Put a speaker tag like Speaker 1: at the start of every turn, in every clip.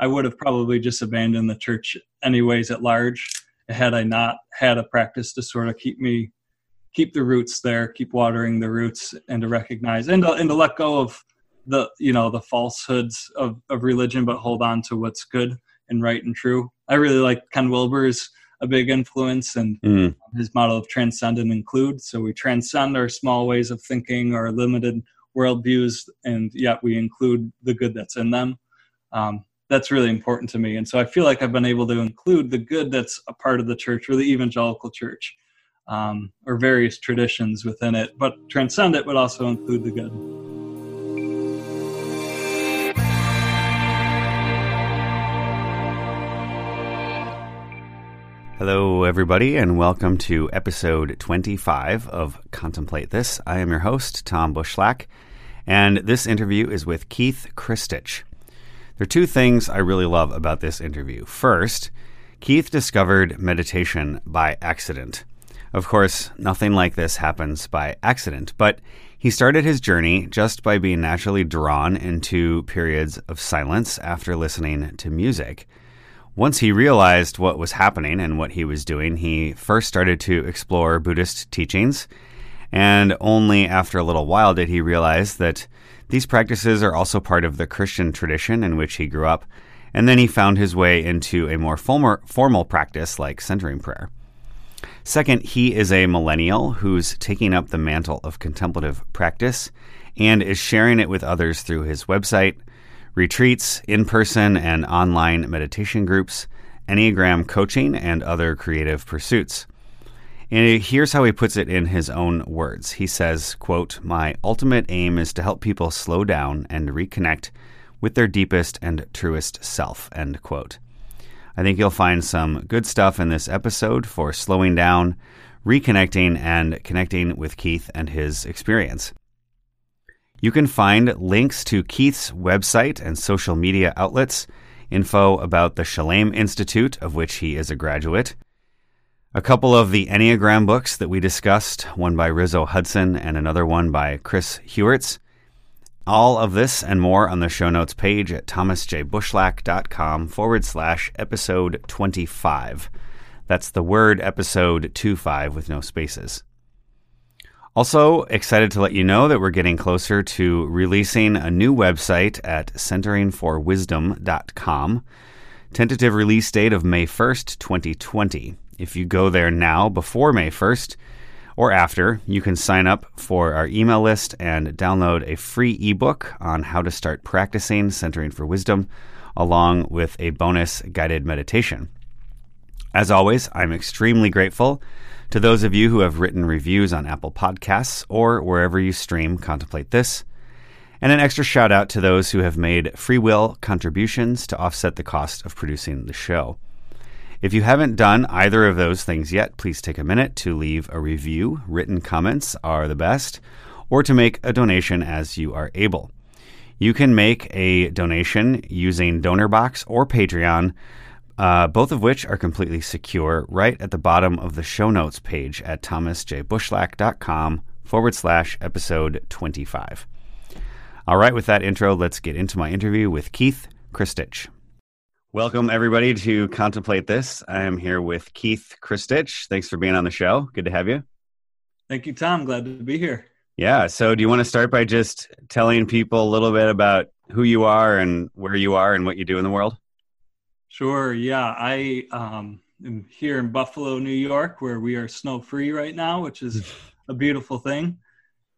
Speaker 1: I would have probably just abandoned the church anyways at large had I not had a practice to sort of keep me keep the roots there, keep watering the roots, and to recognize and to, and to let go of the you know the falsehoods of, of religion, but hold on to what's good and right and true. I really like Ken Wilber's a big influence and mm. his model of transcend and include. So we transcend our small ways of thinking or limited worldviews, and yet we include the good that's in them. Um, that's really important to me. And so I feel like I've been able to include the good that's a part of the church or the evangelical church um, or various traditions within it, but transcend it, but also include the good.
Speaker 2: Hello, everybody, and welcome to episode 25 of Contemplate This. I am your host, Tom Bushlack, and this interview is with Keith Kristich. There are two things I really love about this interview. First, Keith discovered meditation by accident. Of course, nothing like this happens by accident, but he started his journey just by being naturally drawn into periods of silence after listening to music. Once he realized what was happening and what he was doing, he first started to explore Buddhist teachings. And only after a little while did he realize that these practices are also part of the Christian tradition in which he grew up. And then he found his way into a more formal, formal practice like centering prayer. Second, he is a millennial who's taking up the mantle of contemplative practice and is sharing it with others through his website, retreats, in person and online meditation groups, Enneagram coaching, and other creative pursuits. And here's how he puts it in his own words. He says, quote, My ultimate aim is to help people slow down and reconnect with their deepest and truest self, end quote. I think you'll find some good stuff in this episode for slowing down, reconnecting, and connecting with Keith and his experience. You can find links to Keith's website and social media outlets, info about the Shalem Institute, of which he is a graduate, a couple of the Enneagram books that we discussed, one by Riso Hudson and another one by Chris Heuertz. All of this and more on the show notes page at thomasjbushlack.com forward slash episode 25. That's the word episode 25 with no spaces. Also, excited to let you know that we're getting closer to releasing a new website at centeringforwisdom.com. Tentative release date of May 1st, 2020. If you go there now before May 1st or after, you can sign up for our email list and download a free ebook on how to start practicing centering for wisdom, along with a bonus guided meditation. As always, I'm extremely grateful to those of you who have written reviews on Apple Podcasts or wherever you stream Contemplate This, and an extra shout out to those who have made free will contributions to offset the cost of producing the show. If you haven't done either of those things yet, please take a minute to leave a review. Written comments are the best, or to make a donation as you are able. You can make a donation using DonorBox or Patreon uh, both of which are completely secure right at the bottom of the show notes page at thomasjbushlack.com forward slash episode 25. All right, with that intro, let's get into my interview with Keith Kristich. Welcome, everybody, to Contemplate This. I am here with Keith Kristich. Thanks for being on the show. Good to have you.
Speaker 1: Thank you, Tom. Glad to be here.
Speaker 2: Yeah. So, do you want to start by just telling people a little bit about who you are and where you are and what you do in the world?
Speaker 1: Sure. Yeah. I um, am here in Buffalo, New York, where we are snow free right now, which is a beautiful thing.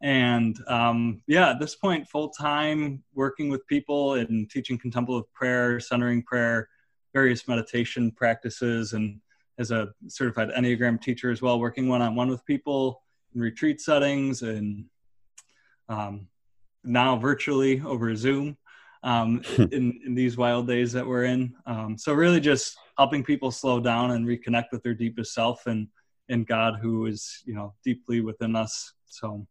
Speaker 1: And um, yeah, at this point, full time working with people and teaching contemplative prayer, centering prayer, various meditation practices, and as a certified Enneagram teacher as well, working one on one with people in retreat settings and um, now virtually over Zoom um, in, in these wild days that we're in. Um, so really just helping people slow down and reconnect with their deepest self and, and God who is, you know, deeply within us. So.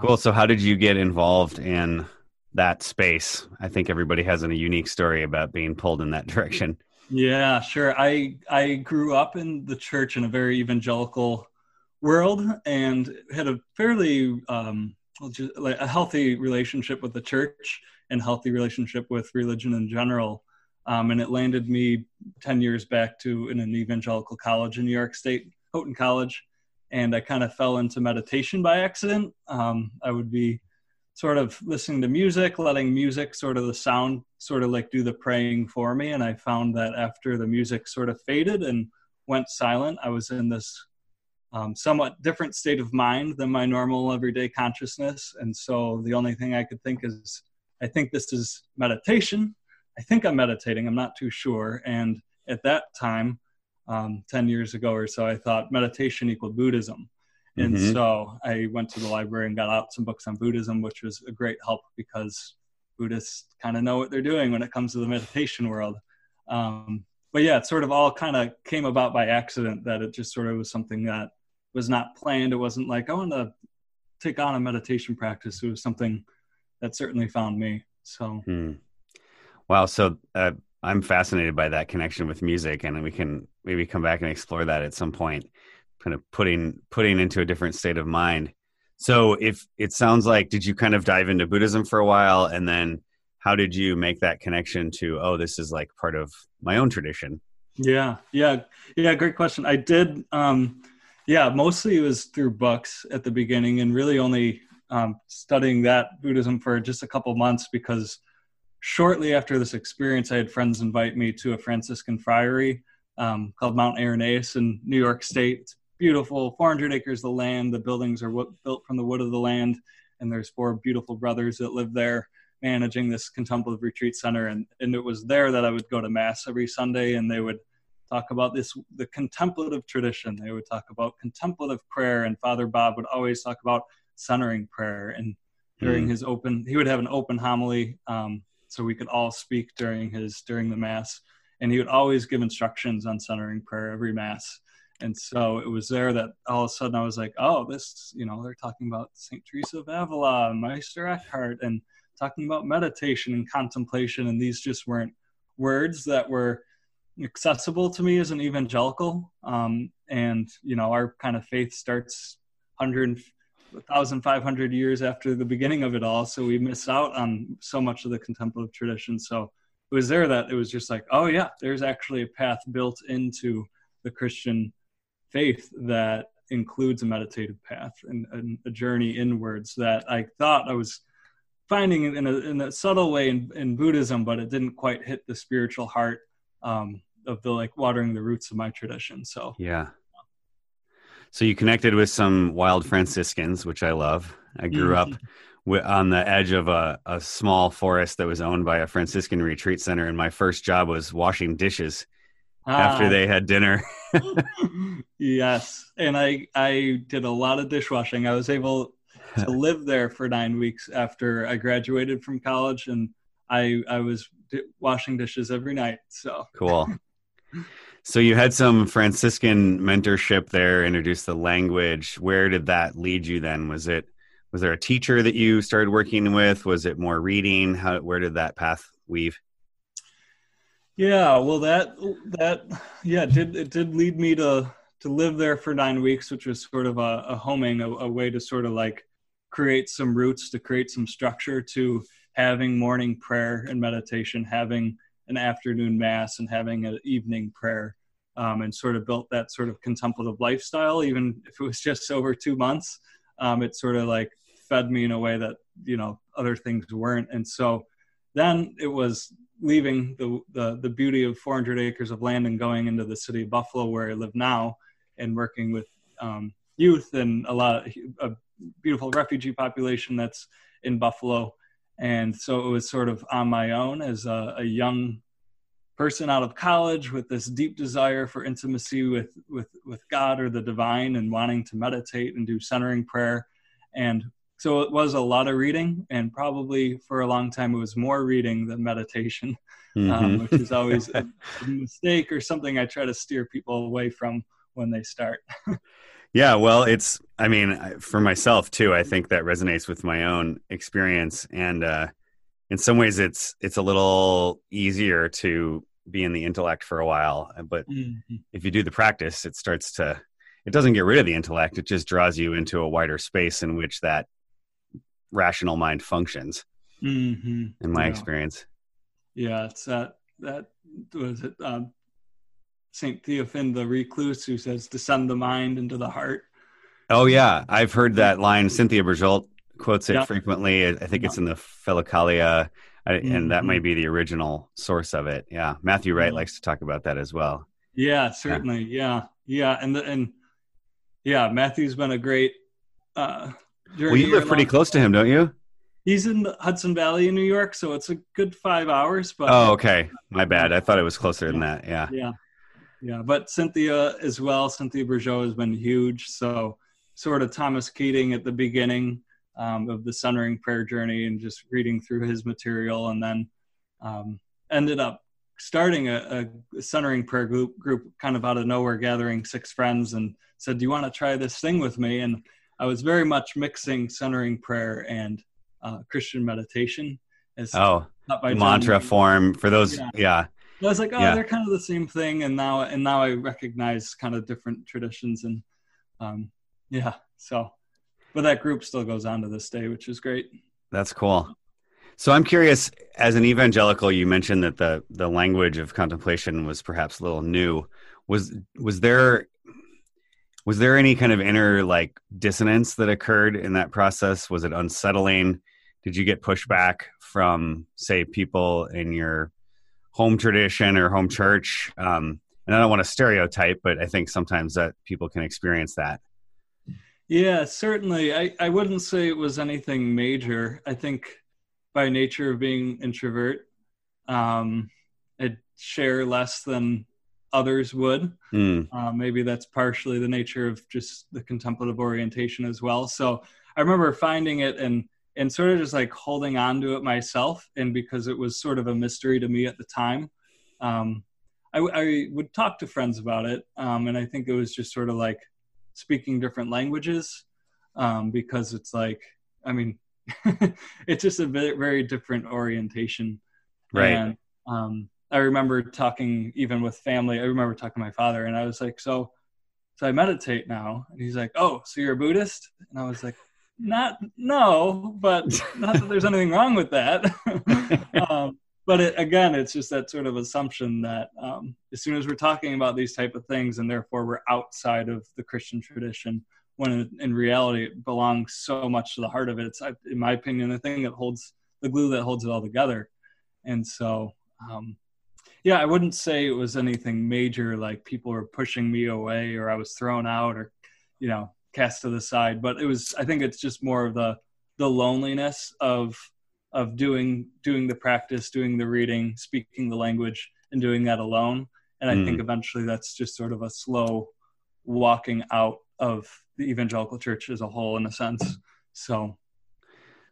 Speaker 2: Cool. So how did you get involved in that space? I think everybody has a unique story about being pulled in that direction.
Speaker 1: Yeah, sure. I I grew up in the church in a very evangelical world and had a fairly um, a healthy relationship with the church and healthy relationship with religion in general. um, and it landed me 10 years back to in an evangelical college in New York State, Houghton College. And I kind of fell into meditation by accident. Um, I would be sort of listening to music, letting music, sort of the sound, sort of like do the praying for me. And I found that after the music sort of faded and went silent, I was in this um, somewhat different state of mind than my normal everyday consciousness. And so the only thing I could think is, I think this is meditation. I think I'm meditating. I'm not too sure. And at that time, um, 10 years ago or so, I thought meditation equaled Buddhism. And mm-hmm. so I went to the library and got out some books on Buddhism, which was a great help because Buddhists kind of know what they're doing when it comes to the meditation world. Um, but yeah, it sort of all kind of came about by accident that it just sort of was something that was not planned. It wasn't like, I want to take on a meditation practice. It was something that certainly found me. So, hmm.
Speaker 2: wow. So, uh, I'm fascinated by that connection with music, and we can maybe come back and explore that at some point. Kind of putting putting into a different state of mind. So, if it sounds like, did you kind of dive into Buddhism for a while, and then how did you make that connection to, oh, this is like part of my own tradition?
Speaker 1: Yeah, yeah, yeah. Great question. I did. Um, yeah, mostly it was through books at the beginning, and really only um, studying that Buddhism for just a couple months because shortly after this experience, I had friends invite me to a Franciscan friary um, called Mount Irenaeus in New York State. It's beautiful, 400 acres of land. The buildings are built from the wood of the land, and there's four beautiful brothers that live there managing this contemplative retreat center. And, and it was there that I would go to Mass every Sunday, and they would talk about this the contemplative tradition. They would talk about contemplative prayer, and Father Bob would always talk about centering prayer. And during mm. his open, he would have an open homily, um, so we could all speak during his during the mass. And he would always give instructions on centering prayer every mass. And so it was there that all of a sudden I was like, oh, this, you know, they're talking about St. Teresa of Avila, and Meister Eckhart, and talking about meditation and contemplation. And these just weren't words that were accessible to me as an evangelical. Um, and, you know, our kind of faith starts 100, 1,500 years after the beginning of it all. So we miss out on so much of the contemplative tradition. So it was there that it was just like, oh, yeah, there's actually a path built into the Christian faith that includes a meditative path and, and a journey inwards that I thought I was finding in a, in a subtle way in, in Buddhism, but it didn't quite hit the spiritual heart um, of the like watering the roots of my tradition. So
Speaker 2: yeah. So you connected with some wild Franciscans, which I love. I grew mm-hmm. up w- on the edge of a, a small forest that was owned by a Franciscan retreat center, and my first job was washing dishes ah. after they had dinner.
Speaker 1: yes, and I I did a lot of dishwashing. I was able to live there for nine weeks after I graduated from college, and I I was washing dishes every night. So
Speaker 2: cool. So you had some Franciscan mentorship there, introduced the language. Where did that lead you then? Was it was there a teacher that you started working with? Was it more reading? How where did that path weave?
Speaker 1: Yeah, well that that yeah, did it did lead me to to live there for nine weeks, which was sort of a, a homing, a, a way to sort of like create some roots, to create some structure to having morning prayer and meditation, having an afternoon mass, and having an evening prayer, um, and sort of built that sort of contemplative lifestyle. Even if it was just over two months, um, it sort of like fed me in a way that you know other things weren't. And so then it was leaving the, the the beauty of 400 acres of land and going into the city of Buffalo, where I live now, and working with um, youth and a lot of a beautiful refugee population that's in Buffalo and so it was sort of on my own as a, a young person out of college with this deep desire for intimacy with with with God or the divine and wanting to meditate and do centering prayer and so it was a lot of reading and probably for a long time it was more reading than meditation um, mm-hmm. um, which is always a, a mistake or something i try to steer people away from when they start
Speaker 2: Yeah, well, it's I mean, for myself too, I think that resonates with my own experience and uh in some ways it's it's a little easier to be in the intellect for a while, but mm-hmm. if you do the practice, it starts to it doesn't get rid of the intellect, it just draws you into a wider space in which that rational mind functions. Mm-hmm. In my yeah. experience.
Speaker 1: Yeah, it's that that was it um, Saint Theophan the recluse who says, "Descend the mind into the heart."
Speaker 2: Oh yeah, I've heard that line. Cynthia Bourgeault quotes it
Speaker 1: Yeah.
Speaker 2: frequently. I think it's in the Philokalia, and that
Speaker 1: Mhm.
Speaker 2: might be the original source of it. Yeah, Matthew Wright
Speaker 1: Mhm.
Speaker 2: likes to talk about that as well.
Speaker 1: Yeah, certainly. Yeah, yeah, and the, and yeah, Matthew's been a great. Uh,
Speaker 2: Well, you live pretty close to him, don't you?
Speaker 1: He's in the Hudson Valley in New York, so it's a good five hours. But
Speaker 2: Oh, okay. My bad. I thought it was closer than that. Yeah.
Speaker 1: yeah, yeah. But Cynthia as well. Cynthia Bourgeault has been huge. So sort of Thomas Keating at the beginning um, of the Centering Prayer Journey, and just reading through his material, and then um, ended up starting a, a centering prayer group, group kind of out of nowhere, gathering six friends, and said, "Do you want to try this thing with me?" And I was very much mixing centering prayer and uh, Christian meditation. As
Speaker 2: Oh,
Speaker 1: taught by John
Speaker 2: mantra form for those.
Speaker 1: Yeah.
Speaker 2: Yeah.
Speaker 1: I was like, oh,
Speaker 2: Yeah.
Speaker 1: they're kind of the same thing, and now and now I recognize kind of different traditions and um, yeah. So, but that group still goes on to this day, which is great.
Speaker 2: That's cool. So I'm curious, as an evangelical, you mentioned that the the language of contemplation was perhaps a little new. Was was there was there any kind of inner like dissonance that occurred in that process? Was it unsettling? Did you get pushback from, say, people in your home tradition or home church? Um, and I don't want to stereotype, but I think sometimes that people can experience that.
Speaker 1: Yeah, certainly. I, I wouldn't say it was anything major. I think by nature of being introvert, um, I'd share less than others would.
Speaker 2: Hmm.
Speaker 1: Uh, maybe that's partially the nature of just the contemplative orientation as well. So I remember finding it and and sort of just like holding on to it myself, and because it was sort of a mystery to me at the time, um, I, I would talk to friends about it, um, and I think it was just sort of like speaking different languages um, because it's like I mean it's just a very, very different orientation
Speaker 2: Right.
Speaker 1: and um, I remember talking even with family. I remember talking to my father, and I was like, "So, so I meditate now." And he's like, "Oh, so you're a Buddhist?" And I was like, "Not, no, but not that there's anything wrong with that." um, but it, again, it's just that sort of assumption that um, as soon as we're talking about these type of things, and therefore we're outside of the Christian tradition, when in, in reality it belongs so much to the heart of it. It's, in my opinion, the thing that holds the glue that holds it all together. And so, um, yeah, I wouldn't say it was anything major, like people were pushing me away or I was thrown out or, you know, cast to the side. But it was, I think it's just more of the the loneliness of of doing doing the practice, doing the reading, speaking the language, and doing that alone. And I
Speaker 2: Mm.
Speaker 1: think eventually that's just sort of a slow walking out of the evangelical church as a whole, in a sense. So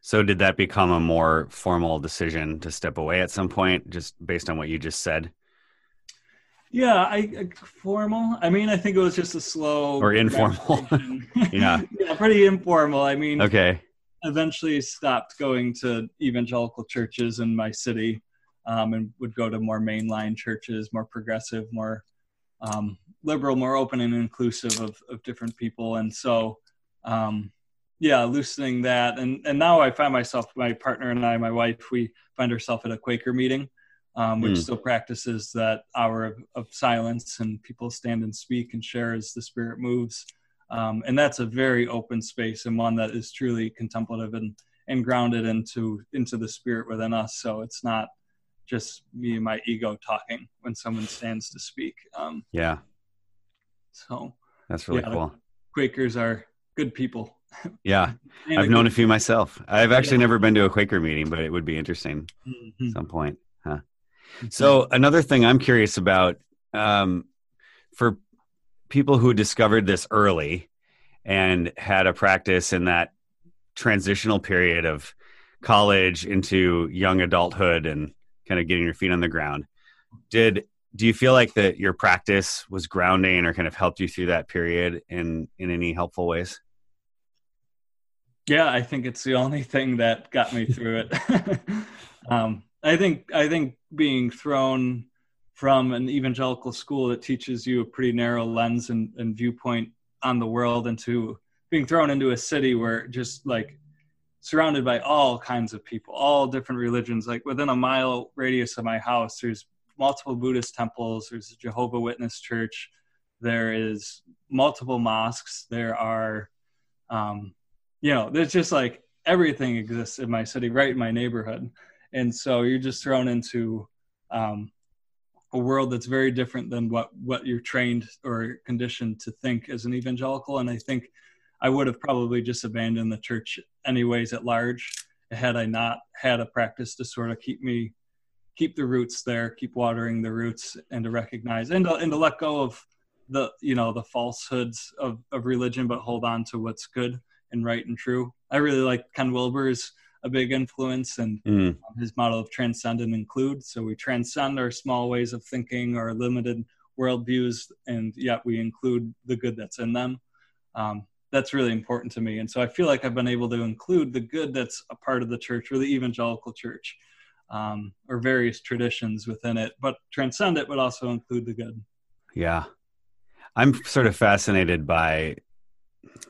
Speaker 2: So did that become a more formal decision to step away at some point, just based on what you just said?
Speaker 1: Yeah, I, I formal. I mean, I think it was just a slow
Speaker 2: Or informal. Yeah.
Speaker 1: yeah, pretty informal. I mean,
Speaker 2: Okay.
Speaker 1: eventually stopped going to evangelical churches in my city, um, and would go to more mainline churches, more progressive, more um, liberal, more open and inclusive of of different people. And so, um, yeah, loosening that, and and now I find myself, my partner and I, my wife, we find ourselves at a Quaker meeting um, which
Speaker 2: Mm.
Speaker 1: still practices that hour of, of silence and people stand and speak and share as the spirit moves. Um, and that's a very open space and one that is truly contemplative and, and grounded into into the spirit within us. So it's not just me and my ego talking when someone stands to speak. Um,
Speaker 2: Yeah.
Speaker 1: so
Speaker 2: That's really
Speaker 1: Yeah.
Speaker 2: cool.
Speaker 1: Quakers are good people.
Speaker 2: Yeah. I've known a few myself. I've actually
Speaker 1: Yeah.
Speaker 2: never been to a Quaker meeting, but it would be interesting
Speaker 1: Mhm.
Speaker 2: at some point. So another thing I'm curious about um, for people who discovered this early and had a practice in that transitional period of college into young adulthood and kind of getting your feet on the ground, did do you feel like that your practice was grounding or kind of helped you through that period in in any helpful ways?
Speaker 1: Yeah, I think it's the only thing that got me through it. um, I think I think being thrown from an evangelical school that teaches you a pretty narrow lens and, and viewpoint on the world into being thrown into a city where just like surrounded by all kinds of people, all different religions. Like within a mile radius of my house, there's multiple Buddhist temples. There's a Jehovah Witness church. There is multiple mosques. There are, um, you know, there's just like everything exists in my city, right in my neighborhood. And so you're just thrown into um, a world that's very different than what what you're trained or conditioned to think as an evangelical. And I think I would have probably just abandoned the church anyways at large had I not had a practice to sort of keep me keep the roots there, keep watering the roots, and to recognize and to, and to let go of the you know the falsehoods of, of religion, but hold on to what's good and right and true. I really like Ken Wilber's a big influence and mm. his model of transcend and include. So we transcend our small ways of thinking, our limited worldviews, and yet we include the good that's in them. Um, that's really important to me. And so I feel like I've been able to include the good that's a part of the church or the evangelical church um, or various traditions within it, but transcend it, but also include the good.
Speaker 2: Yeah. I'm sort of fascinated by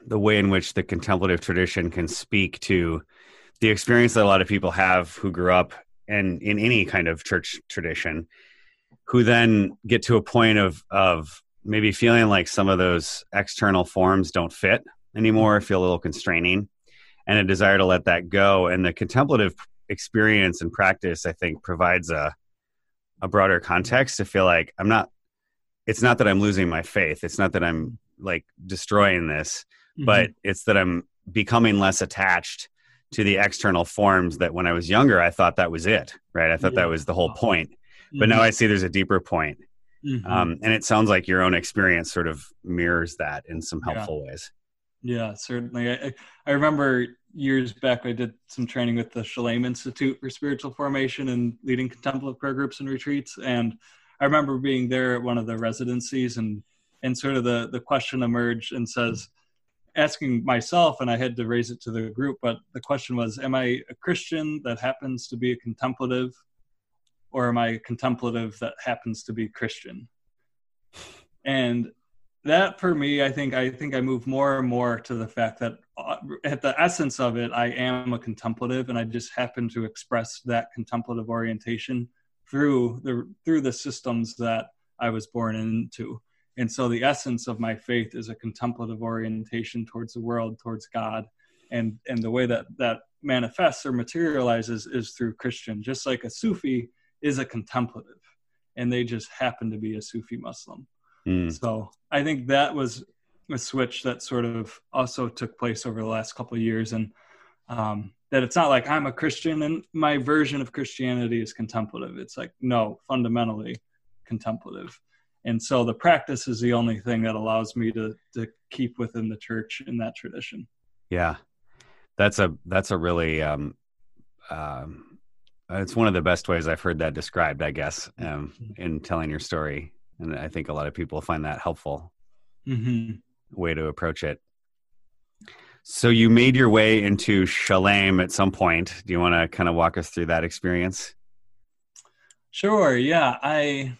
Speaker 2: the way in which the contemplative tradition can speak to the experience that a lot of people have who grew up and in any kind of church tradition who then get to a point of of maybe feeling like some of those external forms don't fit anymore, feel a little constraining, and a desire to let that go. And the contemplative experience and practice, I think, provides a a broader context to feel like I'm not. It's not that I'm losing my faith. It's not that I'm like destroying this, mm-hmm. but it's that I'm becoming less attached to the external forms that when I was younger I thought that was it, right? I thought yeah. that was the whole point. But mm-hmm. now I see there's a deeper point. Mm-hmm. Um, and it sounds like your own experience sort of mirrors that in some helpful
Speaker 1: yeah.
Speaker 2: ways.
Speaker 1: Yeah, certainly. I, I remember years back, I did some training with the Shalem Institute for Spiritual Formation and leading contemplative prayer groups and retreats. And I remember being there at one of the residencies and, and sort of the, the question emerged and says, asking myself, and I had to raise it to the group, but the question was, am I a Christian that happens to be a contemplative or am I contemplative that happens to be Christian? And that for me, I think I think I move more and more to the fact that uh, at the essence of it, I am a contemplative, and I just happen to express that contemplative orientation through the through the systems that I was born into. And so the essence of my faith is a contemplative orientation towards the world, towards God. And and the way that that manifests or materializes is through Christian, just like a Sufi is a contemplative, and they just happen to be a Sufi Muslim. Mm. So I think that was a switch that sort of also took place over the last couple of years, and um, that it's not like I'm a Christian and my version of Christianity is contemplative. It's like no, fundamentally contemplative. And so the practice is the only thing that allows me to to keep within the church in that tradition.
Speaker 2: Yeah, that's a that's a really um, um, it's one of the best ways I've heard that described, I guess, um, mm-hmm. in telling your story, and I think a lot of people find that helpful mm-hmm. way to approach it. So you made your way into Shalem at some point. Do you want to kind of walk us through that experience?
Speaker 1: Sure. Yeah, I.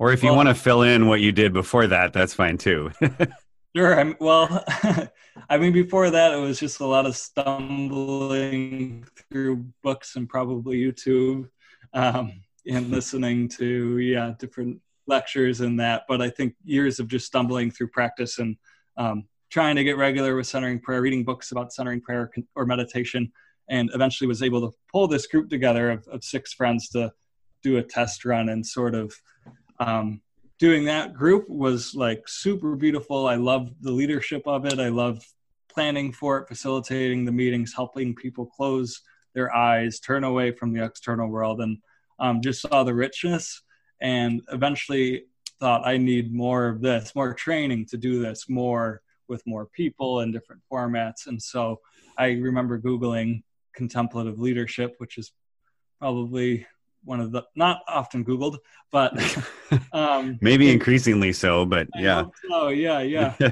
Speaker 2: Or if well, you want to fill in what you did before that, that's fine too.
Speaker 1: sure. I'm, well, I mean, before that, it was just a lot of stumbling through books and probably YouTube um, and listening to, yeah, different lectures and that. But I think years of just stumbling through practice and um, trying to get regular with centering prayer, reading books about centering prayer or meditation, and eventually was able to pull this group together of, of six friends to do a test run and sort of um, doing that group was like super beautiful. I loved the leadership of it. I loved planning for it, facilitating the meetings, helping people close their eyes, turn away from the external world, and um, just saw the richness. And eventually thought, I need more of this, more training to do this, more with more people in different formats. And so I remember Googling contemplative leadership, which is probably one of the not often googled but
Speaker 2: um maybe increasingly so but yeah.
Speaker 1: oh yeah yeah.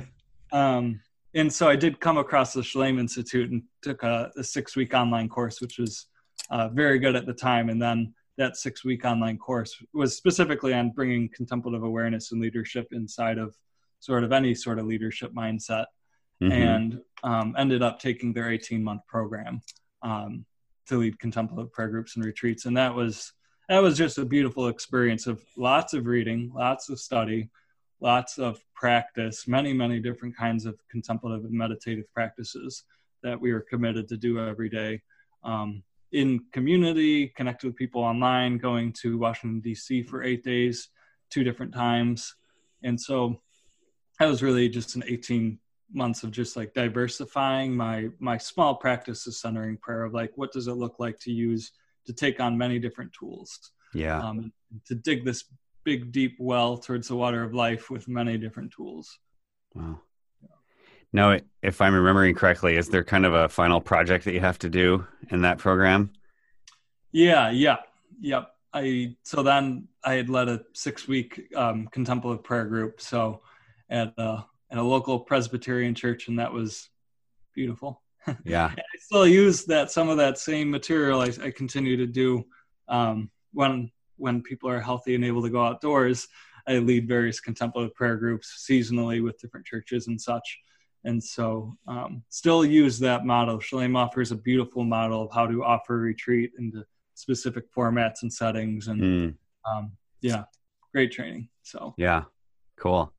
Speaker 1: Um and so i did come across the shalem institute and took a, a six week online course which was uh, very good at the time. And then that six week online course was specifically on bringing contemplative awareness and leadership inside of sort of any sort of leadership mindset mm-hmm. and um, ended up taking their 18 month program um, to lead contemplative prayer groups and retreats. And that was that was just a beautiful experience of lots of reading, lots of study, lots of practice, many, many different kinds of contemplative and meditative practices that we were committed to do every day. Um, in community, connected with people online, going to Washington, D.C. for eight days, two different times. And so that was really just an 18 months of just like diversifying my my small practice practices centering prayer of like what does it look like to use to take on many different tools.
Speaker 2: Yeah.
Speaker 1: Um, to dig this big deep well towards the water of life with many different tools.
Speaker 2: Wow. Now if i'm remembering correctly is there kind of a final project that you have to do in that program?
Speaker 1: Yeah yeah yep. I so then i had led a six week um, contemplative prayer group so at uh in a local Presbyterian church, and that was beautiful.
Speaker 2: Yeah,
Speaker 1: I still use that some of that same material. I, I continue to do um, when when people are healthy and able to go outdoors. I lead various contemplative prayer groups seasonally with different churches and such. And so, um, still use that model. Shalem offers a beautiful model of how to offer retreat into specific formats and settings. And mm. um, yeah, great training. So,
Speaker 2: yeah, cool.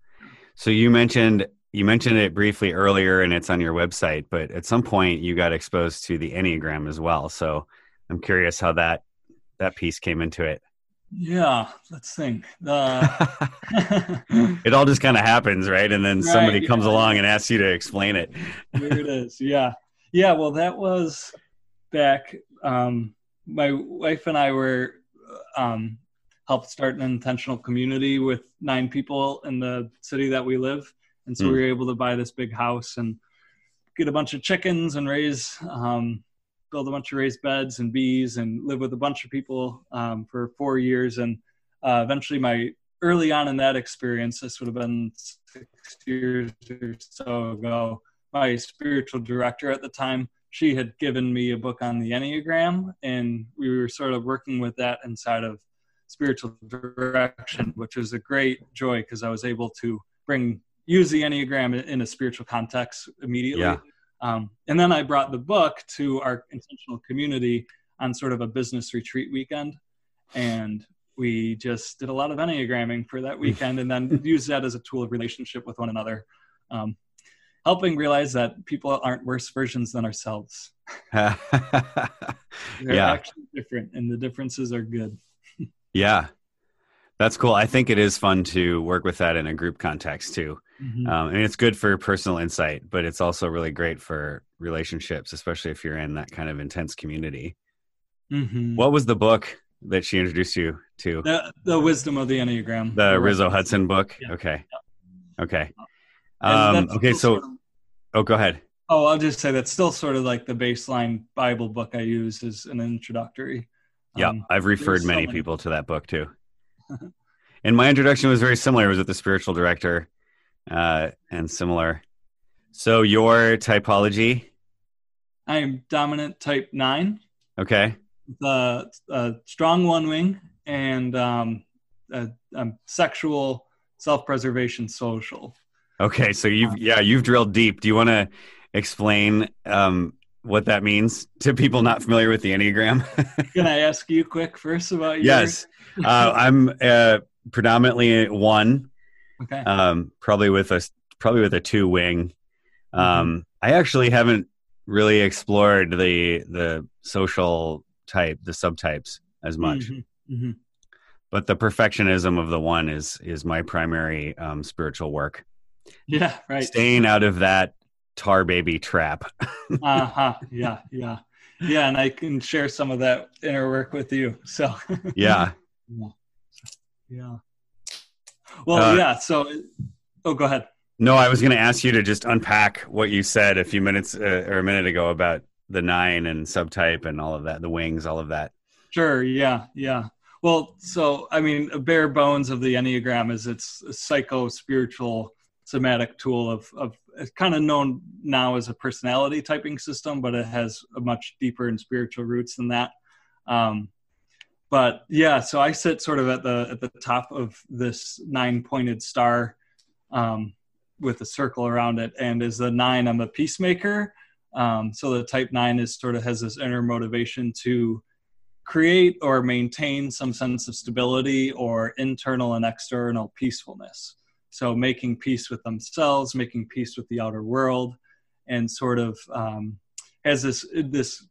Speaker 2: So you mentioned you mentioned it briefly earlier, and it's on your website. But at some point, you got exposed to the Enneagram as well. So I'm curious how that that piece came into it.
Speaker 1: Yeah, let's think. Uh...
Speaker 2: it all just kind of happens, right? And then right, somebody comes along and asks you to explain it.
Speaker 1: Here it is. Yeah, yeah. Well, that was back. Um, my wife and I were um, helped start an intentional community with nine people in the city that we live. And so mm. we were able to buy this big house and get a bunch of chickens and raise, um, build a bunch of raised beds and bees and live with a bunch of people um, for four years. And uh, eventually, my early on in that experience, this would have been six years or so ago, my spiritual director at the time, she had given me a book on the Enneagram, and we were sort of working with that inside of spiritual direction, which was a great joy because I was able to bring use the Enneagram in a spiritual context immediately.
Speaker 2: Yeah.
Speaker 1: Um, and then I brought the book to our intentional community on sort of a business retreat weekend. And we just did a lot of Enneagramming for that weekend and then used that as a tool of relationship with one another. Um, helping realize that people aren't worse versions than ourselves. They're yeah. actually different and the differences are good.
Speaker 2: Yeah, that's cool. I think it is fun to work with that in a group context too. Mm-hmm. Um, mean, it's good for personal insight, but it's also really great for relationships, especially if you're in that kind of intense community. Mm-hmm. What was the book that she introduced you to?
Speaker 1: The, the Wisdom of the Enneagram.
Speaker 2: The Riso Hudson book. Yeah. Okay. Yeah. Okay. Um, okay. So, sort of, oh, go ahead.
Speaker 1: Oh, I'll just say that's still sort of like the baseline Bible book I use as an introductory.
Speaker 2: Yeah, um, I've referred many, many people to that book too. and my introduction was very similar. It was with the spiritual director, uh, and similar. So your typology?
Speaker 1: I am dominant type nine.
Speaker 2: Okay.
Speaker 1: The uh, strong one wing and um, sexual, self-preservation, social.
Speaker 2: Okay, so you've yeah you've drilled deep. Do you want to explain um, what that means to people not familiar with the Enneagram?
Speaker 1: Can I ask you quick first about yours?
Speaker 2: Yes. Uh, I'm uh, predominantly one.
Speaker 1: Okay.
Speaker 2: Um, probably with a probably with a two wing. Um, mm-hmm. I actually haven't really explored the the social type, the subtypes as much. Mm-hmm. Mm-hmm. But the perfectionism of the one is is my primary um, spiritual work.
Speaker 1: Yeah, right.
Speaker 2: Staying out of that tar baby trap.
Speaker 1: uh huh. Yeah, yeah, yeah. And I can share some of that inner work with you. So
Speaker 2: yeah,
Speaker 1: yeah, yeah. Well, uh, yeah. So, oh, go ahead.
Speaker 2: No, I was going to ask you to just unpack what you said a few minutes uh, or a minute ago about the nine and subtype and all of that, the wings, all of that.
Speaker 1: Sure. Yeah. Yeah. Well, so I mean, a bare bones of the Enneagram is it's a psycho spiritual somatic tool of, of kind of known now as a personality typing system, but it has a much deeper and spiritual roots than that. Um, but yeah, so I sit sort of at the at the top of this nine pointed star um, with a circle around it, and as a nine, I'm a peacemaker. Um, so the type nine is sort of has this inner motivation to create or maintain some sense of stability or internal and external peacefulness. So making peace with themselves, making peace with the outer world, and sort of um, has this this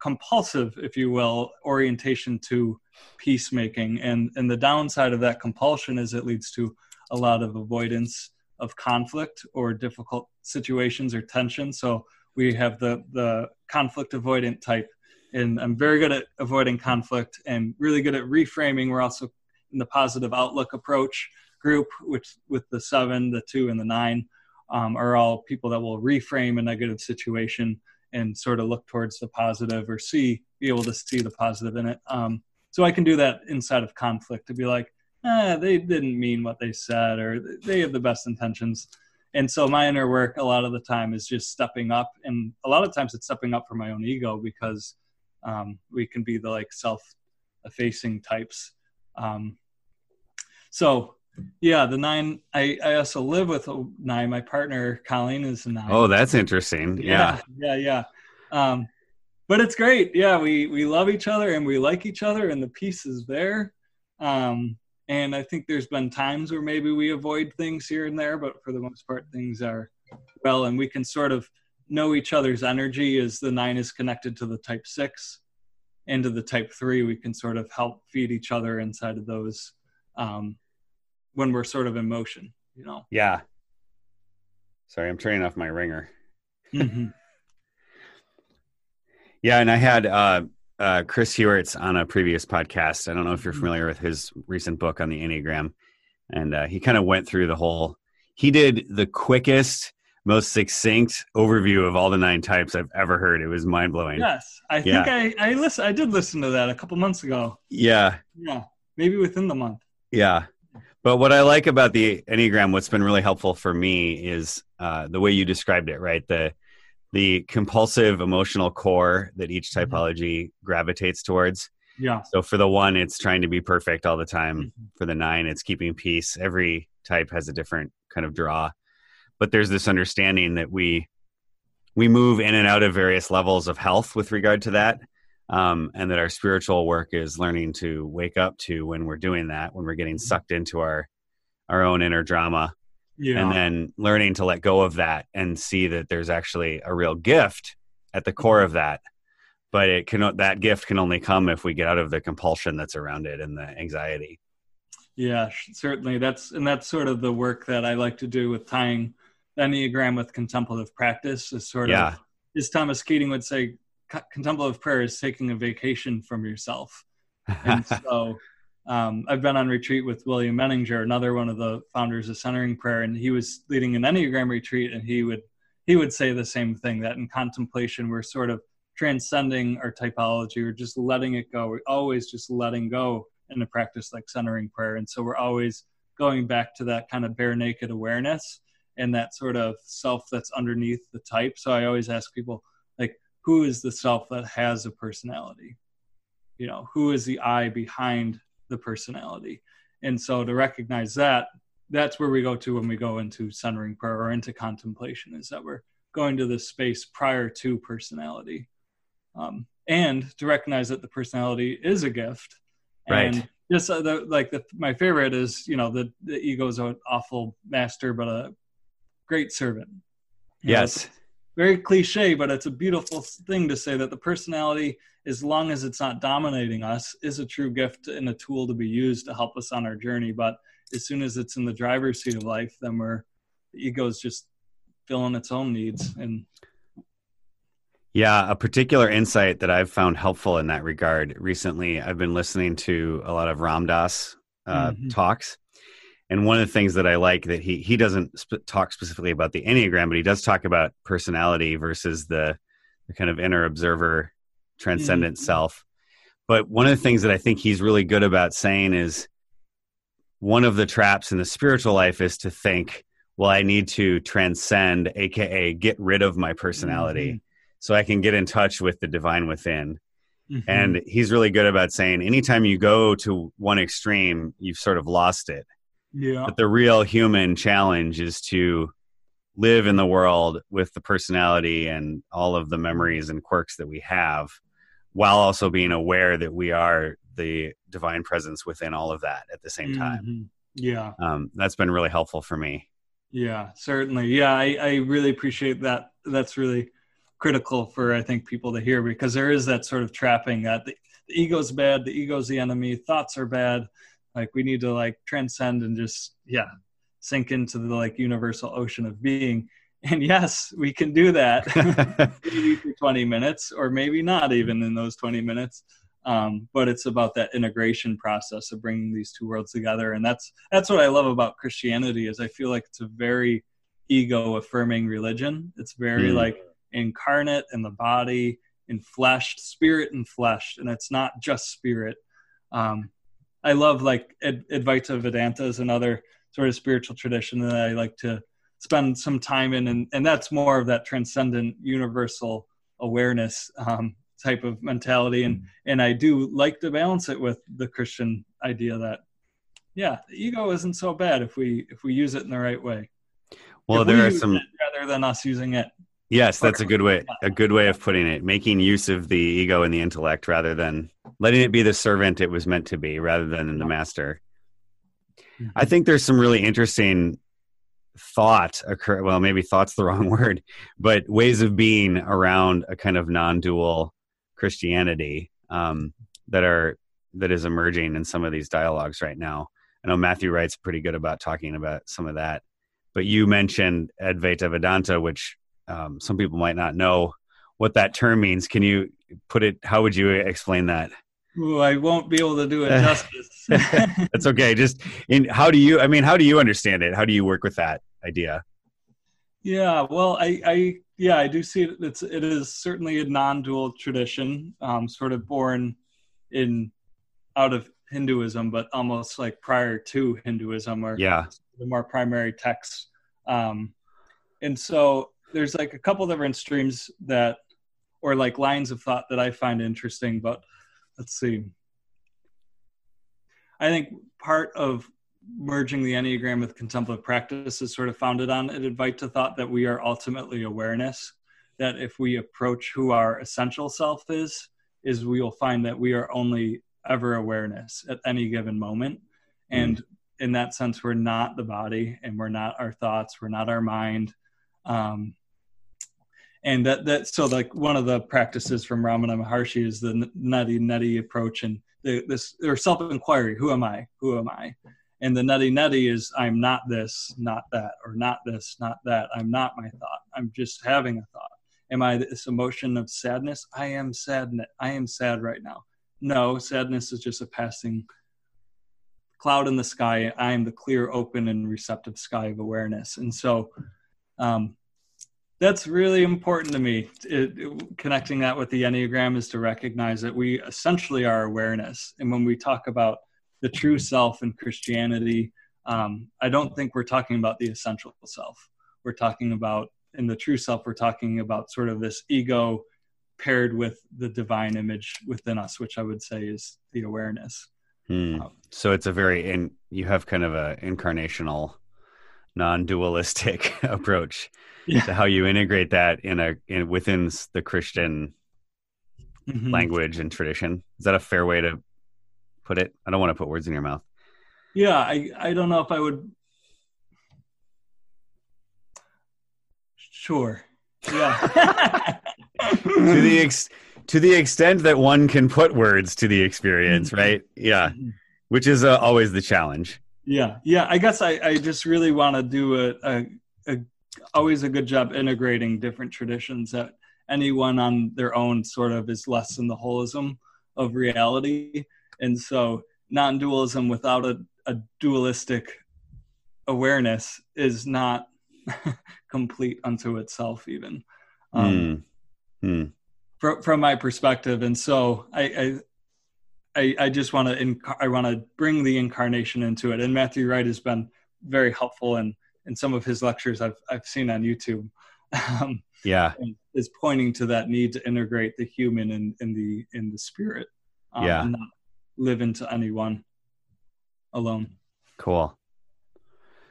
Speaker 1: compulsive, if you will, orientation to peacemaking. And and the downside of that compulsion is it leads to a lot of avoidance of conflict or difficult situations or tension. So we have the the conflict avoidant type, and I'm very good at avoiding conflict and really good at reframing. We're also in the positive outlook approach group, which with the seven, the two, and the nine um, are all people that will reframe a negative situation and sort of look towards the positive or see be able to see the positive in it. Um, so I can do that inside of conflict to be like, eh, they didn't mean what they said or they have the best intentions. And so my inner work a lot of the time is just stepping up, and a lot of times it's stepping up for my own ego because um, we can be the like self-effacing types. Um, so yeah, the nine. I, I also live with a nine. My partner Colleen is a nine.
Speaker 2: Oh, that's interesting. Yeah,
Speaker 1: yeah, yeah. yeah. Um, but it's great. Yeah, we we love each other and we like each other, and the peace is there. Um, and I think there's been times where maybe we avoid things here and there, but for the most part, things are well, and we can sort of know each other's energy as the nine is connected to the type six and to the type three. We can sort of help feed each other inside of those um, when we're sort of in motion, you know?
Speaker 2: Yeah. Sorry, I'm turning off my ringer. Mm-hmm. yeah, and I had uh, uh, Chris Heuertz on a previous podcast. I don't know if you're mm-hmm. familiar with his recent book on the Enneagram, and uh, he kind of went through the whole. He did the quickest, most succinct overview of all the nine types I've ever heard. It was mind blowing.
Speaker 1: Yes, I think. I I listen. I did listen to that a couple months ago.
Speaker 2: Yeah.
Speaker 1: Yeah, maybe within the month.
Speaker 2: Yeah, but what I like about the Enneagram, what's been really helpful for me is uh, the way you described it, right? The the compulsive emotional core that each mm-hmm. typology gravitates towards.
Speaker 1: Yeah.
Speaker 2: So for the one, it's trying to be perfect all the time. Mm-hmm. For the nine, it's keeping peace. Every type has a different kind of draw, but there's this understanding that we we move in and out of various levels of health with regard to that um, and that our spiritual work is learning to wake up to when we're doing that when we're getting mm-hmm. sucked into our our own inner drama yeah. and then learning to let go of that and see that there's actually a real gift at the core of that but it can that gift can only come if we get out of the compulsion that's around it and the anxiety
Speaker 1: yeah certainly that's and that's sort of the work that i like to do with tying enneagram with contemplative practice is sort yeah. of as thomas keating would say contemplative prayer is taking a vacation from yourself. And so um, I've been on retreat with William Menninger, another one of the founders of Centering Prayer, and he was leading an Enneagram retreat, and he would he would say the same thing that in contemplation we're sort of transcending our typology, we're just letting it go. We're always just letting go in a practice like centering prayer, and so we're always going back to that kind of bare naked awareness and that sort of self that's underneath the type. So I always ask people like who is the self that has a personality? You know who is the i behind the personality? And so to recognize that that's where we go to when we go into centering prayer or into contemplation is that we're going to this space prior to personality. Um, and to recognize that the personality is a gift.
Speaker 2: Right.
Speaker 1: And just uh, the, like the, my favorite is you know the, the ego's an awful master but a great servant.
Speaker 2: You yes.
Speaker 1: know, very cliche, but it's a beautiful thing to say that the personality, as long as it's not dominating us, is a true gift and a tool to be used to help us on our journey. But as soon as it's in the driver's seat of life, then we're the ego is just filling its own needs and
Speaker 2: yeah, a particular insight that I've found helpful in that regard recently, I've been listening to a lot of Ram Dass uh, mm-hmm. talks, and one of the things that I like that he he doesn't sp- talk specifically about the enneagram, but he does talk about personality versus the, the kind of inner observer, transcendent mm-hmm. self. But one of the things that I think he's really good about saying is one of the traps in the spiritual life is to think, well, I need to transcend, aka get rid of my personality, mm-hmm. so I can get in touch with the divine within. Mm-hmm. And he's really good about saying anytime you go to one extreme, you've sort of lost it.
Speaker 1: Yeah.
Speaker 2: But the real human challenge is to live in the world with the personality and all of the memories and quirks that we have while also being aware that we are the divine presence within all of that at the same time.
Speaker 1: Mm-hmm. Yeah.
Speaker 2: Um, that's been really helpful for me.
Speaker 1: Yeah, certainly. Yeah, I, I really appreciate that. That's really critical for I think people to hear because there is that sort of trapping that the, the ego's bad, the ego's the enemy, thoughts are bad. Like we need to like transcend and just yeah, sink into the like universal ocean of being. And yes, we can do that maybe for 20 minutes or maybe not even in those 20 minutes. Um, but it's about that integration process of bringing these two worlds together and that's that's what i love about christianity is i feel like it's a very ego affirming religion it's very mm. like incarnate in the body in fleshed, spirit and flesh and it's not just spirit um, i love like Ad- advaita vedanta is another sort of spiritual tradition that i like to spend some time in and, and that's more of that transcendent universal awareness um, type of mentality. And and i do like to balance it with the christian idea that yeah the ego isn't so bad if we if we use it in the right way.
Speaker 2: Well
Speaker 1: if
Speaker 2: there
Speaker 1: we
Speaker 2: are some
Speaker 1: rather than us using it.
Speaker 2: Yes that's a good way a good way of putting it making use of the ego and the intellect rather than letting it be the servant it was meant to be rather than the master mm-hmm. i think there's some really interesting thought occur well maybe thought's the wrong word but ways of being around a kind of non-dual Christianity um, that are that is emerging in some of these dialogues right now. I know Matthew Wright's pretty good about talking about some of that, but you mentioned Advaita Vedanta, which um, some people might not know what that term means. Can you put it? How would you explain that?
Speaker 1: Ooh, I won't be able to do it justice.
Speaker 2: That's okay. Just in how do you? I mean, how do you understand it? How do you work with that idea?
Speaker 1: Yeah, well, I, I yeah, I do see it. It's it is certainly a non-dual tradition, um, sort of born in out of Hinduism, but almost like prior to Hinduism, or
Speaker 2: yeah,
Speaker 1: the more primary texts. Um, and so there's like a couple different streams that, or like lines of thought that I find interesting. But let's see. I think part of merging the Enneagram with contemplative practice is sort of founded on an Advaita thought that we are ultimately awareness. That if we approach who our essential self is, is we will find that we are only ever awareness at any given moment. And mm. in that sense, we're not the body and we're not our thoughts, we're not our mind. Um, and that that so like one of the practices from Ramana Maharshi is the neti neti approach and the, this or self inquiry. Who am I? Who am I? and the neti neti is i'm not this not that or not this not that i'm not my thought i'm just having a thought am i this emotion of sadness i am sad i am sad right now no sadness is just a passing cloud in the sky i am the clear open and receptive sky of awareness and so um, that's really important to me it, it, connecting that with the enneagram is to recognize that we essentially are awareness and when we talk about the true self in Christianity, um, I don't think we're talking about the essential self. We're talking about, in the true self, we're talking about sort of this ego paired with the divine image within us, which I would say is the awareness.
Speaker 2: Hmm. Um, so it's a very, and you have kind of a incarnational, non-dualistic approach yeah. to how you integrate that in a in within the Christian mm-hmm. language and tradition. Is that a fair way to put it? I don't want to put words in your mouth.
Speaker 1: Yeah, I, I don't know if I would. Sure. Yeah.
Speaker 2: to the ex- to the extent that one can put words to the experience, mm-hmm. right? Yeah, mm-hmm. which is uh, always the challenge.
Speaker 1: Yeah, yeah. I guess I, I just really want to do a, a, a always a good job integrating different traditions that anyone on their own sort of is less than the holism of reality and so non-dualism without a, a dualistic awareness is not complete unto itself even um, mm. Mm. From, from my perspective and so i i i, just want to inc- i want to bring the incarnation into it and matthew wright has been very helpful in in some of his lectures i've i've seen on youtube
Speaker 2: um, yeah
Speaker 1: is pointing to that need to integrate the human in in the in the spirit
Speaker 2: um, yeah not
Speaker 1: live into anyone alone.
Speaker 2: Cool.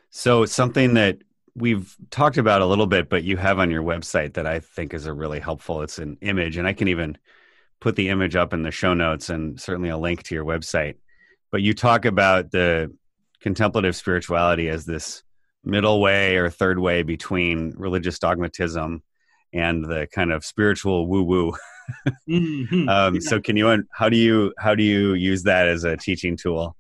Speaker 2: So something that we've talked about a little bit, but you have on your website that I think is a really helpful. It's an image, and I can even put the image up in the show notes and certainly a link to your website. But you talk about the contemplative spirituality as this middle way or third way between religious dogmatism and the kind of spiritual woo woo. mm-hmm. um, so can you how do you how do you use that as a teaching tool?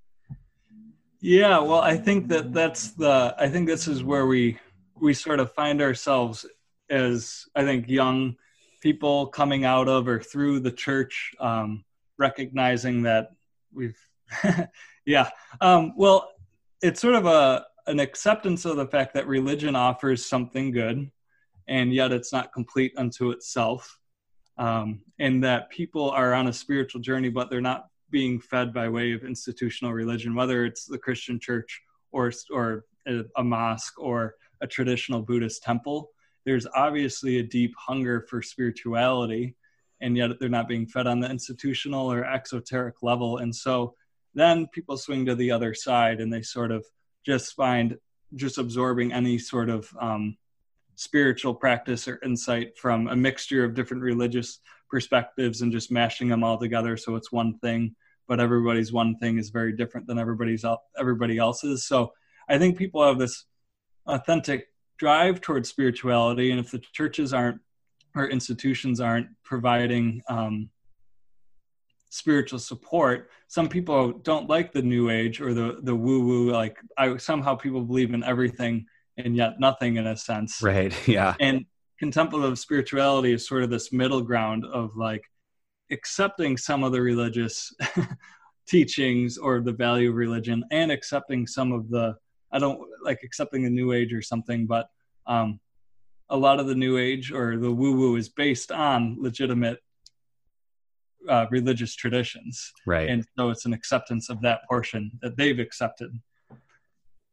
Speaker 1: Yeah, well, I think that that's the I think this is where we we sort of find ourselves as I think young people coming out of or through the church, um, recognizing that we've yeah. Um, well, it's sort of a an acceptance of the fact that religion offers something good, and yet it's not complete unto itself, um, and that people are on a spiritual journey, but they're not being fed by way of institutional religion, whether it's the Christian church or or a, a mosque or a traditional Buddhist temple. There's obviously a deep hunger for spirituality, and yet they're not being fed on the institutional or exoteric level, and so then people swing to the other side and they sort of just find just absorbing any sort of um, spiritual practice or insight from a mixture of different religious perspectives and just mashing them all together. So it's one thing but everybody's one thing is very different than everybody's everybody else's. So i think people have this authentic drive towards spirituality and if the churches aren't or institutions aren't providing um, spiritual support some people don't like the new age or the the woo woo like i somehow people believe in everything and yet nothing in a sense.
Speaker 2: Right yeah.
Speaker 1: And contemplative spirituality is sort of this middle ground of like accepting some of the religious teachings or the value of religion and accepting some of the i don't like accepting the new age or something but um a lot of the new age or the woo woo is based on legitimate uh, religious traditions.
Speaker 2: Right.
Speaker 1: And so it's an acceptance of that portion that they've accepted.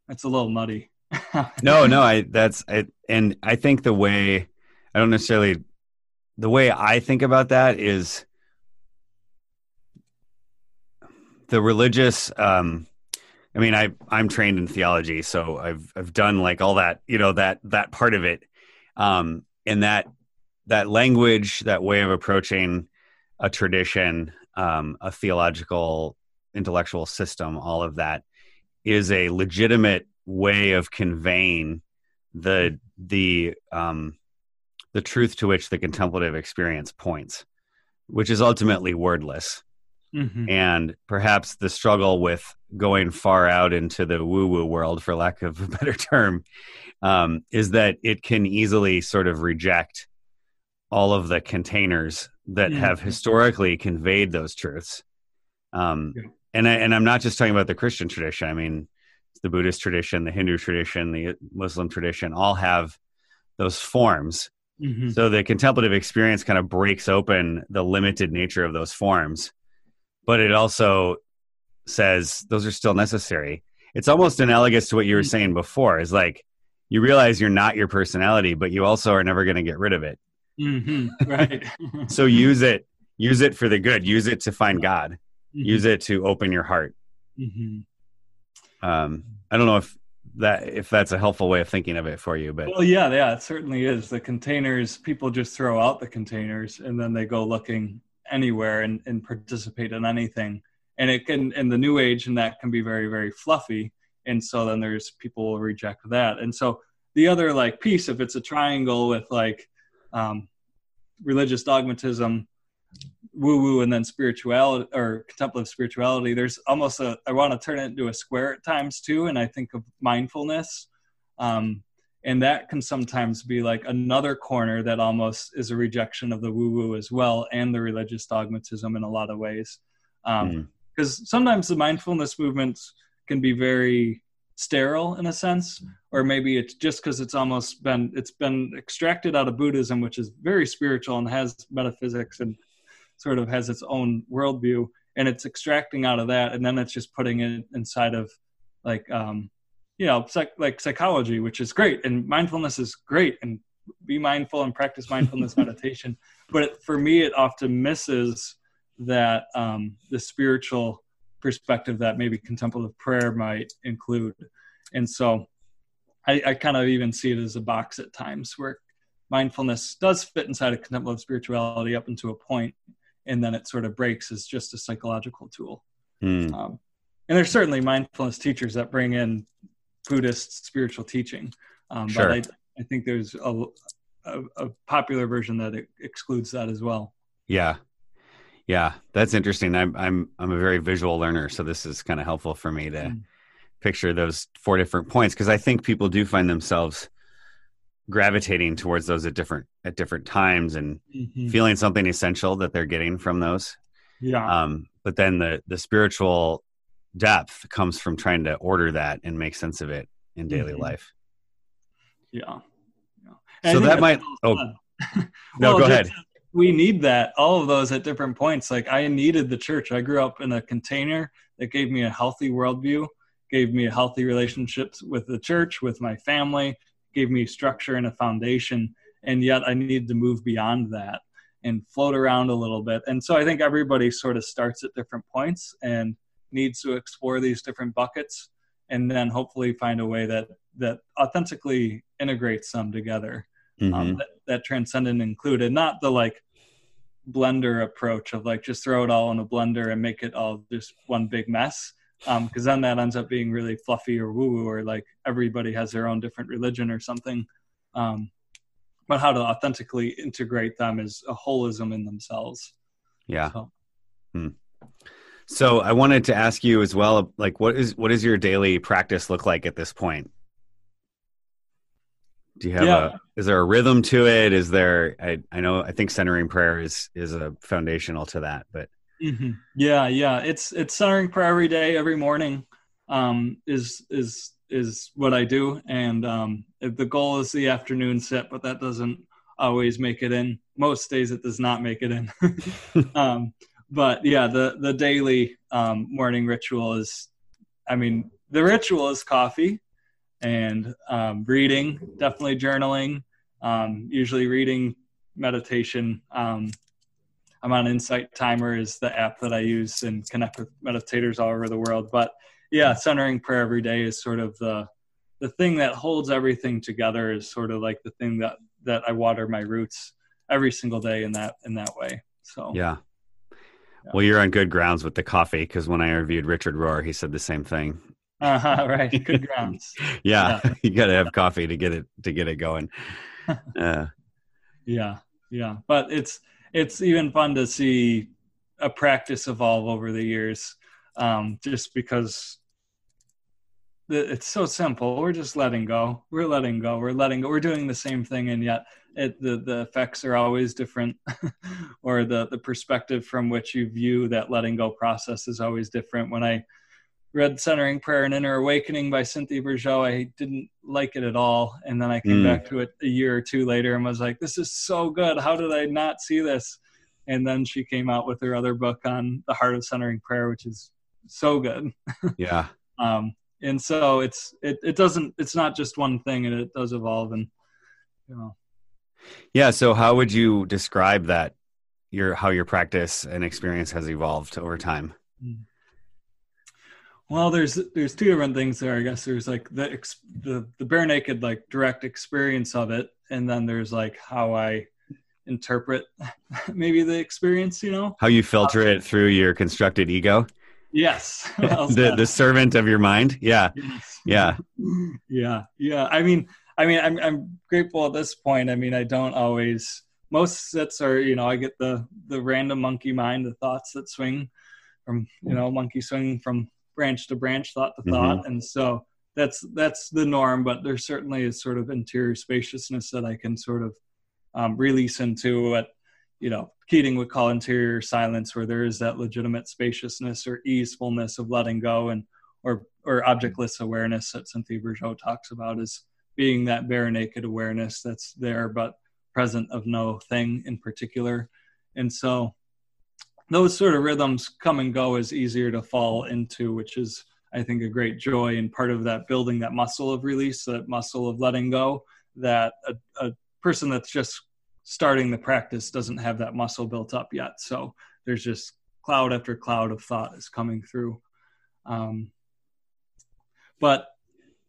Speaker 1: It's a little muddy.
Speaker 2: no, no, I that's I, and I think the way I don't necessarily the way I think about that is the religious um I mean I I'm trained in theology so I've I've done like all that you know that that part of it um and that that language that way of approaching a tradition, um, a theological, intellectual system, all of that is a legitimate way of conveying the the um, the truth to which the contemplative experience points, which is ultimately wordless. Mm-hmm. And perhaps the struggle with going far out into the woo woo world, for lack of a better term, um, is that it can easily sort of reject all of the containers that mm-hmm. have historically conveyed those truths. Um, yeah. and I, and I'm not just talking about the Christian tradition. I mean, the Buddhist tradition, the Hindu tradition, the Muslim tradition, all have those forms. Mm-hmm. So the contemplative experience kind of breaks open the limited nature of those forms, but it also says those are still necessary. It's almost analogous to what you were mm-hmm. saying before. Is like you realize you're not your personality, but you also are never going to get rid of it.
Speaker 1: Mm-hmm. Right.
Speaker 2: so use it. Use it for the good. Use it to find God. Mm-hmm. Use it to open your heart. Mm-hmm. Um, I don't know if that if that's a helpful way of thinking of it for you, but
Speaker 1: well, yeah, yeah, it certainly is. The containers, people just throw out the containers and then they go looking anywhere and, and participate in anything. And it can in the new age, and that can be very, very fluffy. And so then there's people will reject that. And so the other like piece, if it's a triangle with like um, religious dogmatism, woo woo, and then spirituality or contemplative spirituality. There's almost a, I want to turn it into a square at times too. And I think of mindfulness. Um, and that can sometimes be like another corner that almost is a rejection of the woo woo as well and the religious dogmatism in a lot of ways. Because um, mm. sometimes the mindfulness movements can be very sterile in a sense or maybe it's just because it's almost been it's been extracted out of buddhism which is very spiritual and has metaphysics and sort of has its own worldview and it's extracting out of that and then it's just putting it inside of like um you know psych, like psychology which is great and mindfulness is great and be mindful and practice mindfulness meditation but it, for me it often misses that um the spiritual perspective that maybe contemplative prayer might include. And so I, I kind of even see it as a box at times where mindfulness does fit inside of contemplative spirituality up into a point, and then it sort of breaks as just a psychological tool.
Speaker 2: Mm.
Speaker 1: Um, and there's certainly mindfulness teachers that bring in Buddhist spiritual teaching, um,
Speaker 2: Sure.
Speaker 1: but I, I think there's a, a, a popular version that excludes that as well.
Speaker 2: Yeah. Yeah, that's interesting. I'm I'm I'm a very visual learner, so this is kind of helpful for me to
Speaker 1: Mm.
Speaker 2: picture those four different points because I think people do find themselves gravitating towards those at different at different times and feeling something essential that they're getting from those.
Speaker 1: Yeah,
Speaker 2: Um, but then the the spiritual depth comes from trying to order that and make sense of it in daily
Speaker 1: Mhm.
Speaker 2: life.
Speaker 1: yeah. yeah.
Speaker 2: So
Speaker 1: And I think
Speaker 2: that might- oh. No,
Speaker 1: Well,
Speaker 2: go ahead.
Speaker 1: We need that, all of those at different points. Like I needed the church. I grew up in a container that gave me a healthy worldview, gave me healthy relationships with the church, with my family, gave me structure and a foundation. And yet I needed to move beyond that and float around a little bit. And so I think everybody sort of starts at different points and needs to explore these different buckets and then hopefully find a way that that authentically integrates them together
Speaker 2: Mhm.
Speaker 1: um, that, that transcendent included, not the like blender approach of like just throw it all in a blender and make it all just one big mess. Because then that ends up being really fluffy or woo woo, or like everybody has their own different religion or something. Um, but how to authentically integrate them is a holism in themselves.
Speaker 2: yeah.
Speaker 1: So,
Speaker 2: So I wanted to ask you as well, like what is what does your daily practice look like at this point? Do you have
Speaker 1: Yeah.
Speaker 2: a is there a rhythm to it? Is there I, I know I think centering prayer is is a foundational to that, but
Speaker 1: Mhm. Yeah, yeah. It's it's centering prayer every day, every morning. Um, is is is what I do, and um, the goal is the afternoon set, but that doesn't always make it in. Most days it does not make it in. um, but yeah, the the daily um, morning ritual is, I mean, the ritual is coffee and um, reading, definitely journaling, um, usually reading, meditation. Um, I'm on Insight Timer is the app that I use and connect with meditators all over the world. But yeah, centering prayer every day is sort of the the thing that holds everything together. Is sort of like the thing that that I water my roots every single day in that in that way. So
Speaker 2: yeah.
Speaker 1: Yeah.
Speaker 2: Well, you're on good grounds with the coffee because when I interviewed Richard Rohr, he said the same thing.
Speaker 1: uh-huh, right, good grounds.
Speaker 2: Yeah, you got to have coffee to get it to get it going. Uh,
Speaker 1: Yeah, yeah. But it's it's even fun to see a practice evolve over the years, um, just because it's so simple. We're just letting go. We're letting go. We're letting go. We're doing the same thing, and yet it, the the effects are always different, or the the perspective from which you view that letting go process is always different. When I read Centering Prayer and Inner Awakening by Cynthia Bourgeault, I didn't like it at all. And then I came
Speaker 2: Mm.
Speaker 1: back to it a year or two later and was like, this is so good. How did I not see this? And then she came out with her other book on the heart of centering prayer, which is so good.
Speaker 2: yeah,
Speaker 1: Um, and so it's it, it doesn't it's not just one thing and it does evolve and you know
Speaker 2: yeah. So, how would you describe that? Your how your practice and experience has evolved over time. Hmm.
Speaker 1: Well, there's there's two different things there. I guess there's like the ex, the the bare naked like direct experience of it, and then there's like how I interpret maybe the experience. You know?
Speaker 2: How you filter it through your constructed ego,
Speaker 1: Yes. Well
Speaker 2: the the servant of your mind. Yeah,
Speaker 1: Yes.
Speaker 2: yeah,
Speaker 1: yeah, yeah. I mean, I mean, I'm I'm grateful at this point. I mean, I don't always. Most sits are, you know, I get the the random monkey mind, the thoughts that swing from, you know, monkey swinging from branch to branch, thought to thought, and so that's that's the norm. But there certainly is sort of interior spaciousness that I can sort of um, release into what you know Keating would call interior silence, where there is that legitimate spaciousness or easefulness of letting go and or or objectless awareness that Cynthia Bourgeault talks about as being that bare naked awareness that's there but present of no thing in particular. And so those sort of rhythms come and go is easier to fall into, which is I think a great joy and part of that building that muscle of release, that muscle of letting go, that a, a person that's just starting the practice doesn't have that muscle built up yet. So there's just cloud after cloud of thought is coming through. Um, but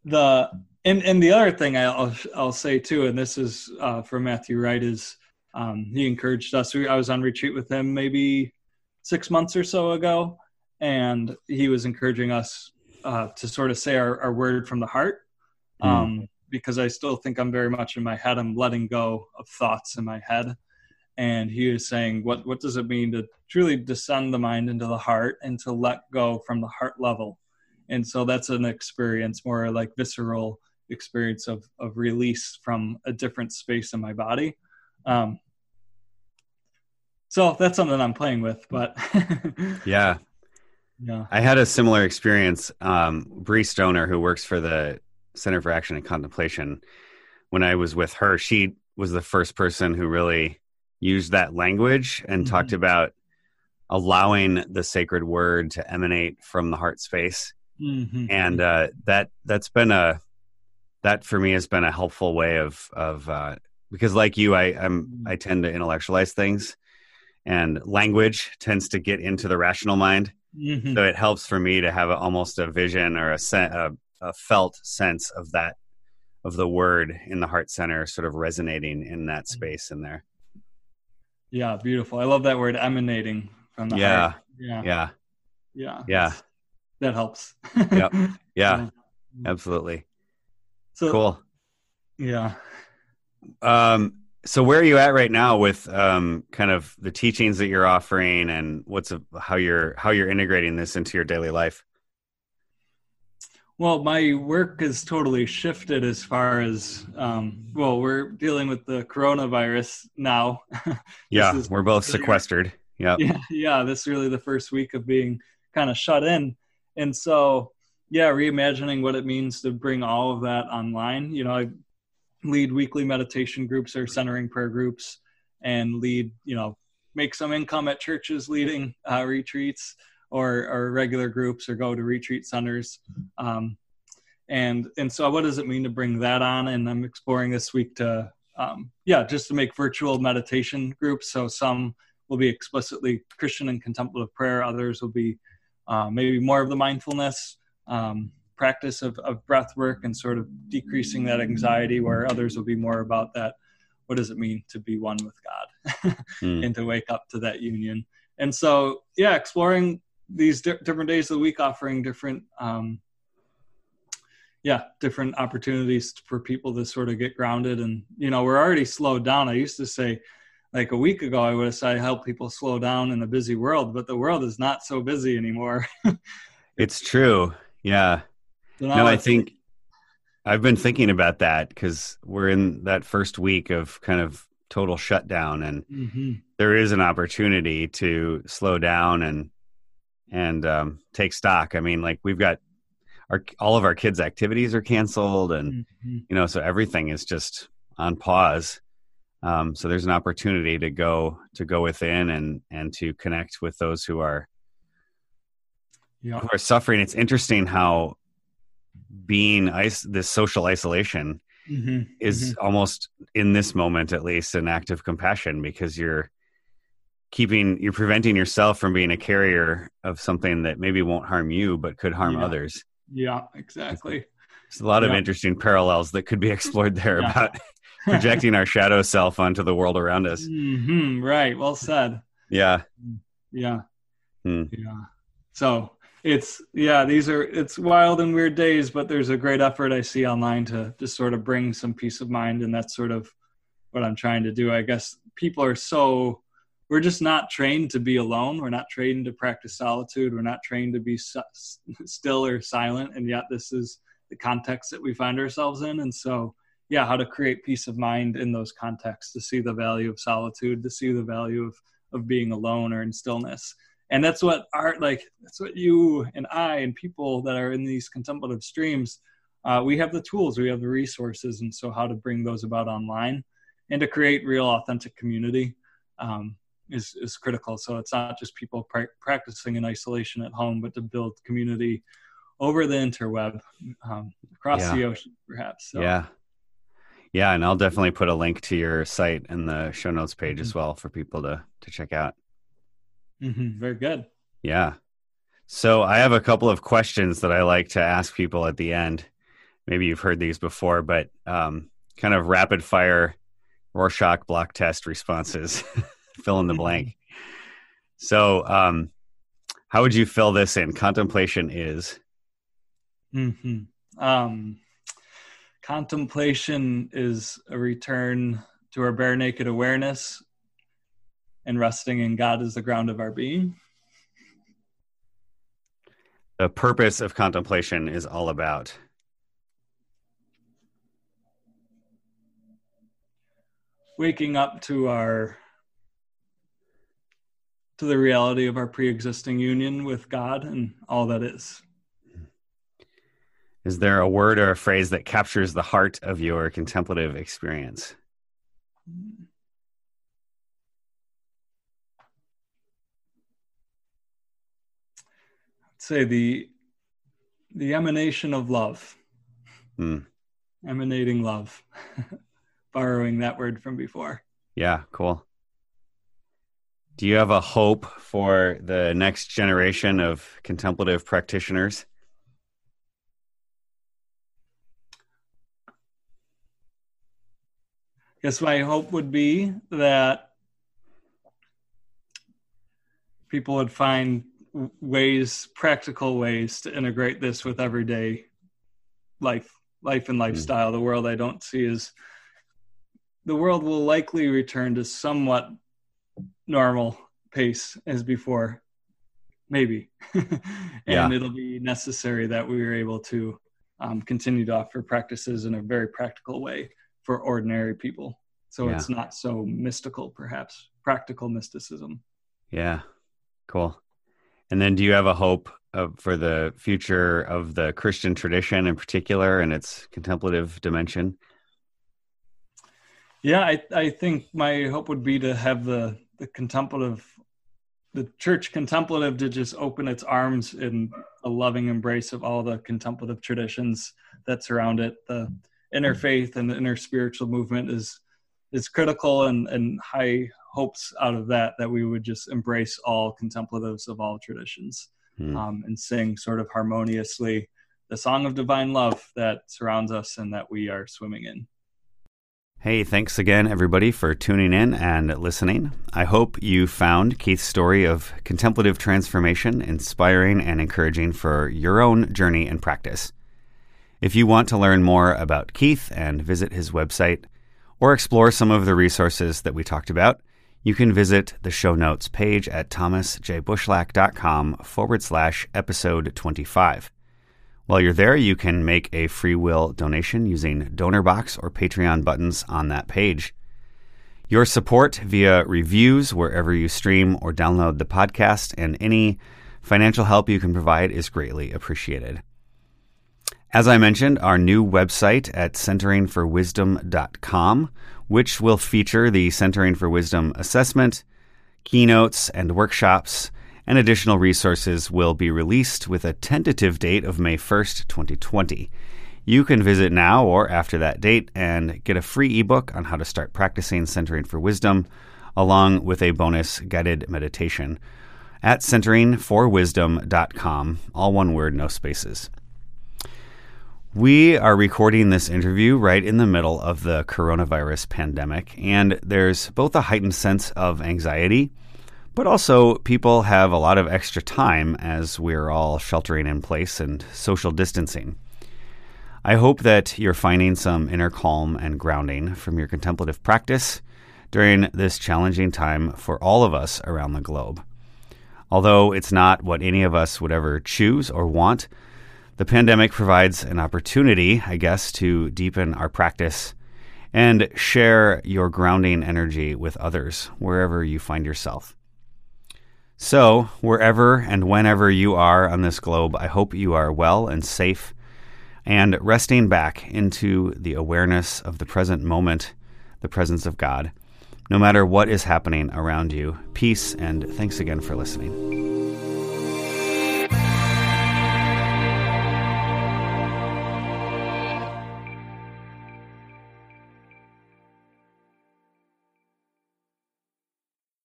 Speaker 1: the and and the other thing I'll I'll say too, and this is uh, for Matthew Wright, is um, he encouraged us. I was on retreat with him maybe six months or so ago, and he was encouraging us uh, to sort of say our, our, word from the heart. Hmm. Um, mm. Because I still think I'm very much in my head. I'm letting go of thoughts in my head. And he was saying, what, what does it mean to truly descend the mind into the heart and to let go from the heart level? And so that's an experience more like visceral experience of, of release from a different space in my body. Um, so that's something I'm playing with, but
Speaker 2: yeah, yeah, I had a similar experience. Um, Brie Stoner, who works for the Center for Action and Contemplation, when I was with her, she was the first person who really used that language and mm-hmm. talked about allowing the sacred word to emanate from the heart space. Mm-hmm. And uh, that that's been a that for me has been a helpful way of of uh, because like you, I I'm mm-hmm. I tend to intellectualize things and language tends to get into the rational mind. Mm-hmm. So it helps for me to have a, almost a vision or a, sen- a, a felt sense of that of the word in the heart center, sort of resonating in that mm-hmm. space in there.
Speaker 1: Yeah, beautiful. I love that word emanating from the
Speaker 2: yeah.
Speaker 1: heart.
Speaker 2: Yeah. Yeah.
Speaker 1: Yeah.
Speaker 2: Yeah.
Speaker 1: That helps.
Speaker 2: yep. Yeah. yeah. Absolutely. So cool.
Speaker 1: Yeah.
Speaker 2: Um so where are you at right now with um, kind of the teachings that you're offering and what's a, how you're how you're integrating this into your daily life
Speaker 1: well my work has totally shifted as far as um, well we're dealing with the coronavirus now.
Speaker 2: Yeah is, we're both sequestered.
Speaker 1: Yeah yeah yeah this is really the first week of being kind of shut in. And so yeah reimagining what it means to bring all of that online. You know i lead weekly meditation groups or centering prayer groups and lead you know make some income at churches leading uh, retreats or, or regular groups or go to retreat centers. Um, and and so what does it mean to bring that on? And i'm exploring this week to um, yeah just to make virtual meditation groups. So some will be explicitly christian and contemplative prayer. Others will be uh, maybe more of the mindfulness um, practice of, of breath work and sort of decreasing that anxiety where others will be more about that. What does it mean to be one with god? Mm. and to wake up to that union. And so yeah exploring these di- different days of the week offering different um, yeah different opportunities for people to sort of get grounded and you know we're already slowed down. I used to say like a week ago i would have said help people slow down in a busy world but the world is not so busy anymore.
Speaker 2: It's true. Yeah. No, I think I've been thinking about that because we're in that first week of kind of total shutdown, and mm-hmm. there is an opportunity to slow down and and um, take stock. I mean, like we've got our all of our kids' activities are canceled, and mm-hmm. you know, so everything is just on pause. Um, so there's an opportunity to go to go within and and to connect with those who are yeah. who are suffering. It's interesting how being is- this social isolation mm-hmm. is mm-hmm. almost in this moment at least an act of compassion because you're keeping you're preventing yourself from being a carrier of something that maybe won't harm you but could harm
Speaker 1: yeah.
Speaker 2: others
Speaker 1: yeah exactly
Speaker 2: there's a lot yeah. of interesting parallels that could be explored there yeah. about projecting our shadow self onto the world around us
Speaker 1: mm-hmm. right well said
Speaker 2: yeah
Speaker 1: yeah hmm. yeah so it's yeah these are it's wild and weird days but there's a great effort i see online to just sort of bring some peace of mind and that's sort of what i'm trying to do i guess people are so we're just not trained to be alone. We're not trained to practice solitude. We're not trained to be still or silent. And yet this is the context that we find ourselves in. And so yeah how to create peace of mind in those contexts to see the value of solitude to see the value of of being alone or in stillness. And that's what art like that's what you and i and people that are in these contemplative streams uh, we have the tools we have the resources. And so how to bring those about online and to create real authentic community um, is, is critical so it's not just people pra- practicing in isolation at home but to build community over the interweb um, across yeah. the ocean perhaps
Speaker 2: so. yeah yeah and i'll definitely put a link to your site in the show notes page mm-hmm. as well for people to to check out
Speaker 1: Mm-hmm. Very good.
Speaker 2: Yeah. So I have a couple of questions that I like to ask people at the end. Maybe you've heard these before, but um, kind of rapid fire Rorschach block test responses. fill in the blank. So, um, how would you fill this in? Contemplation is.
Speaker 1: Mm-hmm. Um, contemplation is a return to our bare naked awareness and resting in God as the ground of our being.
Speaker 2: The purpose of contemplation is all about
Speaker 1: waking up to our to the reality of our pre-existing union with God and all that is.
Speaker 2: Is there a word or a phrase that captures the heart of your contemplative experience? I'd
Speaker 1: say the the emanation of love. Hmm. Emanating love. Borrowing that word from before.
Speaker 2: Yeah, cool. Do you have a hope for the next generation of contemplative practitioners?
Speaker 1: Yes, my hope would be that people would find ways, practical ways to integrate this with everyday life, life and hmm. lifestyle. Mm. The world I don't see is the world will likely return to somewhat normal pace as before, maybe. and yeah. it'll be necessary that we are able to um, continue to offer practices in a very practical way for ordinary people. So yeah. it's not so mystical, perhaps practical mysticism.
Speaker 2: Yeah, cool. And then, do you have a hope of, for the future of the Christian tradition in particular and its contemplative dimension?
Speaker 1: Yeah, I, I think my hope would be to have the the contemplative the church contemplative to just open its arms in a loving embrace of all the contemplative traditions that surround it. The interfaith and the interspiritual movement is is critical and and high hopes out of that that we would just embrace all contemplatives of all traditions hmm. um, and sing sort of harmoniously the song of divine love that surrounds us and that we are swimming in
Speaker 2: Hey, thanks again, everybody, for tuning in and listening. I hope you found Keith's story of contemplative transformation inspiring and encouraging for your own journey and practice. If you want to learn more about Keith and visit his website or explore some of the resources that we talked about, you can visit the show notes page at thomasjbushlack.com forward slash episode 25. While you're there, you can make a free will donation using DonorBox or Patreon buttons on that page. Your support via reviews wherever you stream or download the podcast, and any financial help you can provide is greatly appreciated. As I mentioned, our new website at centeringforwisdom.com, which will feature the Centering for Wisdom assessment, keynotes, and workshops and additional resources will be released with a tentative date of May 1st, 2020. You can visit now or after that date and get a free ebook on how to start practicing centering for wisdom, along with a bonus guided meditation at centeringforwisdom.com, all one word, no spaces. We are recording this interview right in the middle of the coronavirus pandemic, and there's both a heightened sense of anxiety but also, people have a lot of extra time as we're all sheltering in place and social distancing. I hope that you're finding some inner calm and grounding from your contemplative practice during this challenging time for all of us around the globe. Although it's not what any of us would ever choose or want, the pandemic provides an opportunity, I guess, to deepen our practice and share your grounding energy with others wherever you find yourself. So, wherever and whenever you are on this globe, I hope you are well and safe and resting back into the awareness of the present moment, the presence of God. No matter what is happening around you, peace and thanks again for listening.